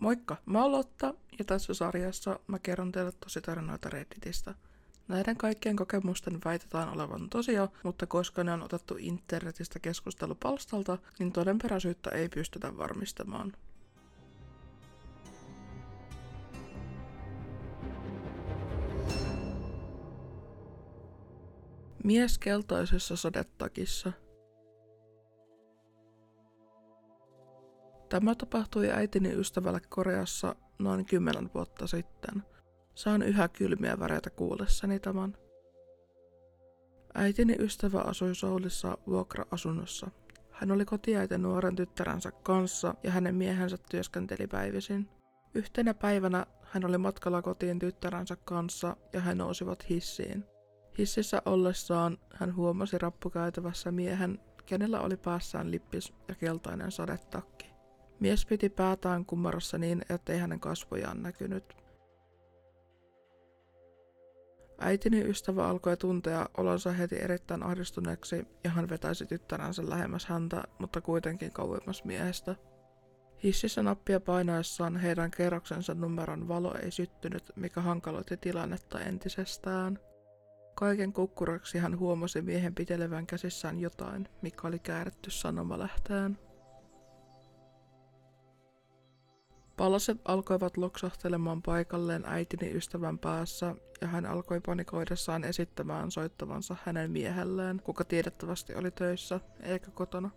Moikka, mä oon Lotta ja tässä sarjassa mä kerron teille tosi tarinoita Redditistä. Näiden kaikkien kokemusten väitetään olevan tosia, mutta koska ne on otettu internetistä keskustelupalstalta, niin todenperäisyyttä ei pystytä varmistamaan. Mies keltaisessa sadetakissa – Tämä tapahtui äitini ystävälle Koreassa noin kymmenen vuotta sitten. Saan yhä kylmiä väreitä kuullessani tämän. Äitini ystävä asui Soulissa vuokra-asunnossa. Hän oli kotiäiti nuoren tyttärensä kanssa ja hänen miehensä työskenteli päivisin. Yhtenä päivänä hän oli matkalla kotiin tyttärensä kanssa ja he nousivat hissiin. Hississä ollessaan hän huomasi rappukäytävässä miehen, kenellä oli päässään lippis ja keltainen sadetakki. Mies piti päätään kummarossa niin, ettei hänen kasvojaan näkynyt. Äitini ystävä alkoi tuntea olonsa heti erittäin ahdistuneeksi ja hän vetäisi tyttäränsä lähemmäs häntä, mutta kuitenkin kauemmas miehestä. Hississä nappia painaessaan heidän kerroksensa numeron valo ei syttynyt, mikä hankaloitti tilannetta entisestään. Kaiken kukkuraksi hän huomasi miehen pitelevän käsissään jotain, mikä oli kääritty sanomalähteen. Palaset alkoivat loksahtelemaan paikalleen äitini ystävän päässä ja hän alkoi panikoidessaan esittämään soittavansa hänen miehelleen, kuka tiedettävästi oli töissä eikä kotona.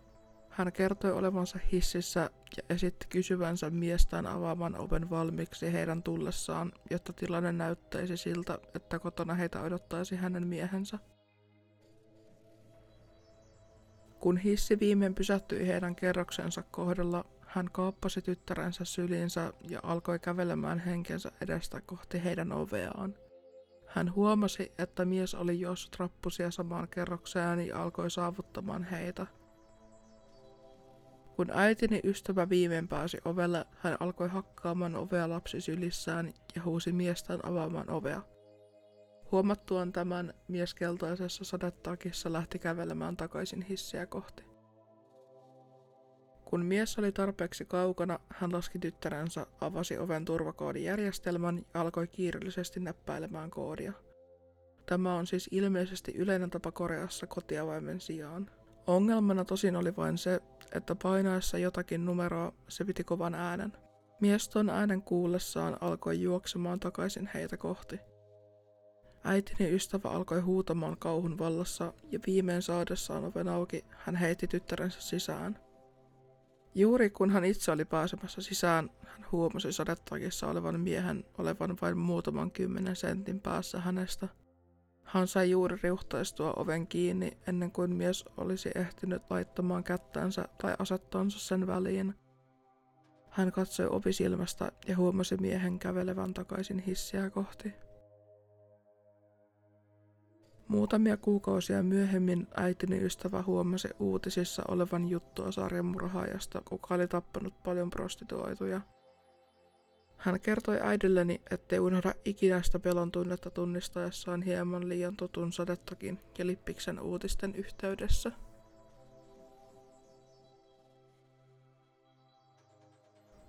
Hän kertoi olevansa hississä ja esitti kysyvänsä miestään avaamaan oven valmiiksi heidän tullessaan, jotta tilanne näyttäisi siltä, että kotona heitä odottaisi hänen miehensä. Kun hissi viimein pysähtyi heidän kerroksensa kohdalla, hän kaappasi tyttärensä syliinsä ja alkoi kävelemään henkensä edestä kohti heidän oveaan. Hän huomasi, että mies oli juossut rappusia samaan kerrokseen ja alkoi saavuttamaan heitä. Kun äitini ystävä viimein pääsi ovelle, hän alkoi hakkaamaan ovea lapsi sylissään ja huusi miestään avaamaan ovea. Huomattuaan tämän, mies keltaisessa sadetakissa lähti kävelemään takaisin hissiä kohti. Kun mies oli tarpeeksi kaukana, hän laski tyttärensä, avasi oven turvakoodijärjestelmän ja alkoi kiireellisesti näppäilemään koodia. Tämä on siis ilmeisesti yleinen tapa Koreassa kotiavaimen sijaan. Ongelmana tosin oli vain se, että painaessa jotakin numeroa se piti kovan äänen. Mies ton äänen kuullessaan alkoi juoksemaan takaisin heitä kohti. Äitini ystävä alkoi huutamaan kauhun vallassa ja viimein saadessaan oven auki hän heitti tyttärensä sisään. Juuri kun hän itse oli pääsemässä sisään, hän huomasi sadetakissa olevan miehen olevan vain muutaman kymmenen sentin päässä hänestä. Hän sai juuri riuhtaistua oven kiinni ennen kuin mies olisi ehtinyt laittamaan kättänsä tai asettonsa sen väliin. Hän katsoi opisilmästä ja huomasi miehen kävelevän takaisin hissiä kohti. Muutamia kuukausia myöhemmin äitini ystävä huomasi uutisissa olevan juttua sarjamurhaajasta, kuka oli tappanut paljon prostituoituja. Hän kertoi äidilleni, ettei unohda ikinä sitä pelon tunnetta tunnistaessaan hieman liian tutun sadettakin ja lippiksen uutisten yhteydessä.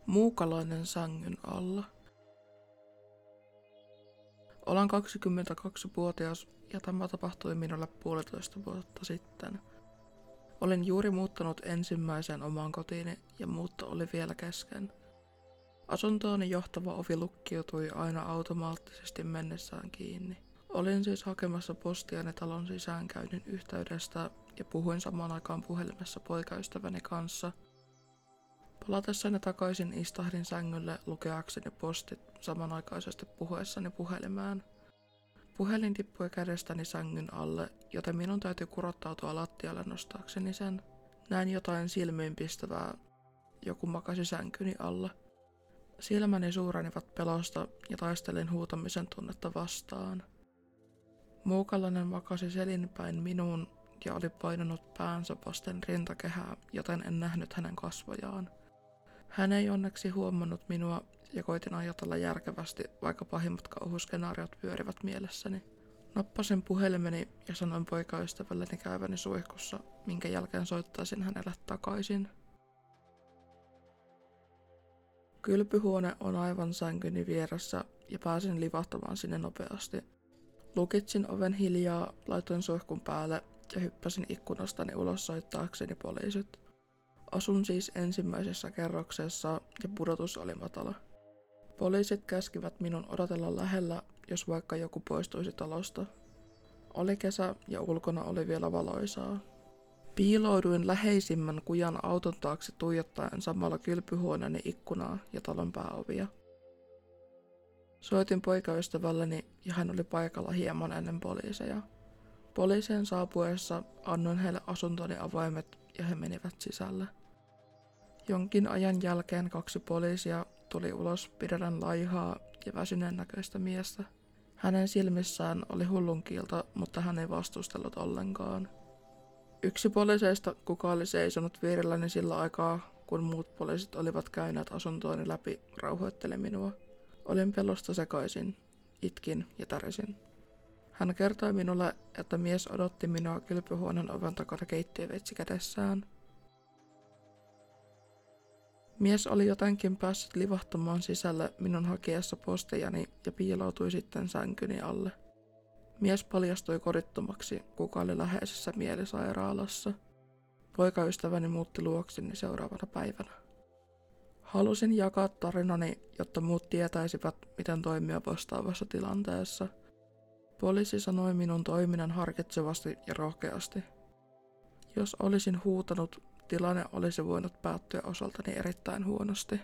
Muukalainen sängyn alla. Olen 22-vuotias ja tämä tapahtui minulle puolitoista vuotta sitten. Olin juuri muuttanut ensimmäiseen omaan kotiini ja muutto oli vielä kesken. Asuntooni johtava ovi lukkiutui aina automaattisesti mennessään kiinni. Olin siis hakemassa postiani talon sisäänkäynnin yhteydestä ja puhuin samaan aikaan puhelimessa poikaystäväni kanssa. Palatessani takaisin istahdin sängylle lukeakseni postit samanaikaisesti puhuessani puhelimeen – Puhelin tippui kädestäni sängyn alle, joten minun täytyy kurottautua lattialle nostaakseni sen. Näin jotain silmiinpistävää. Joku makasi sänkyni alla. Silmäni suurenivat pelosta ja taistelin huutamisen tunnetta vastaan. Muukalainen makasi selinpäin minuun ja oli painanut päänsä vasten rintakehää, joten en nähnyt hänen kasvojaan. Hän ei onneksi huomannut minua ja koitin ajatella järkevästi, vaikka pahimmat kauhuskenaariot pyörivät mielessäni. Nappasin puhelimeni ja sanoin poikaystävälleni käyväni suihkussa, minkä jälkeen soittaisin hänelle takaisin. Kylpyhuone on aivan sänkyni vieressä ja pääsin livahtamaan sinne nopeasti. Lukitsin oven hiljaa, laitoin suihkun päälle ja hyppäsin ikkunastani ulos soittaakseni poliisit. Asun siis ensimmäisessä kerroksessa ja pudotus oli matala. Poliisit käskivät minun odotella lähellä, jos vaikka joku poistuisi talosta. Oli kesä ja ulkona oli vielä valoisaa. Piilouduin läheisimmän kujan auton taakse tuijottaen samalla kylpyhuoneeni ikkunaa ja talon pääovia. Soitin poikaystävälleni ja hän oli paikalla hieman ennen poliiseja. Poliisien saapuessa annoin heille asuntoni avaimet ja he menivät sisälle. Jonkin ajan jälkeen kaksi poliisia tuli ulos pidellä laihaa ja väsyneen näköistä miestä. Hänen silmissään oli hullunkiilta, mutta hän ei vastustellut ollenkaan. Yksi poliiseista, kuka oli seisonut vierelläni sillä aikaa, kun muut poliisit olivat käyneet asuntooni läpi, rauhoitteli minua. Olin pelosta sekaisin, itkin ja tärisin. Hän kertoi minulle, että mies odotti minua kylpyhuoneen oven takana keittiöveitsi kädessään. Mies oli jotenkin päässyt livahtumaan sisälle minun hakiessa postejani ja piiloutui sitten sänkyni alle. Mies paljastui korittomaksi, kuka oli läheisessä mielisairaalassa. Poikaystäväni muutti luokseni seuraavana päivänä. Halusin jakaa tarinani, jotta muut tietäisivät, miten toimia vastaavassa tilanteessa. Poliisi sanoi minun toiminnan harkitsevasti ja rohkeasti. Jos olisin huutanut, tilanne olisi voinut päättyä osaltani erittäin huonosti.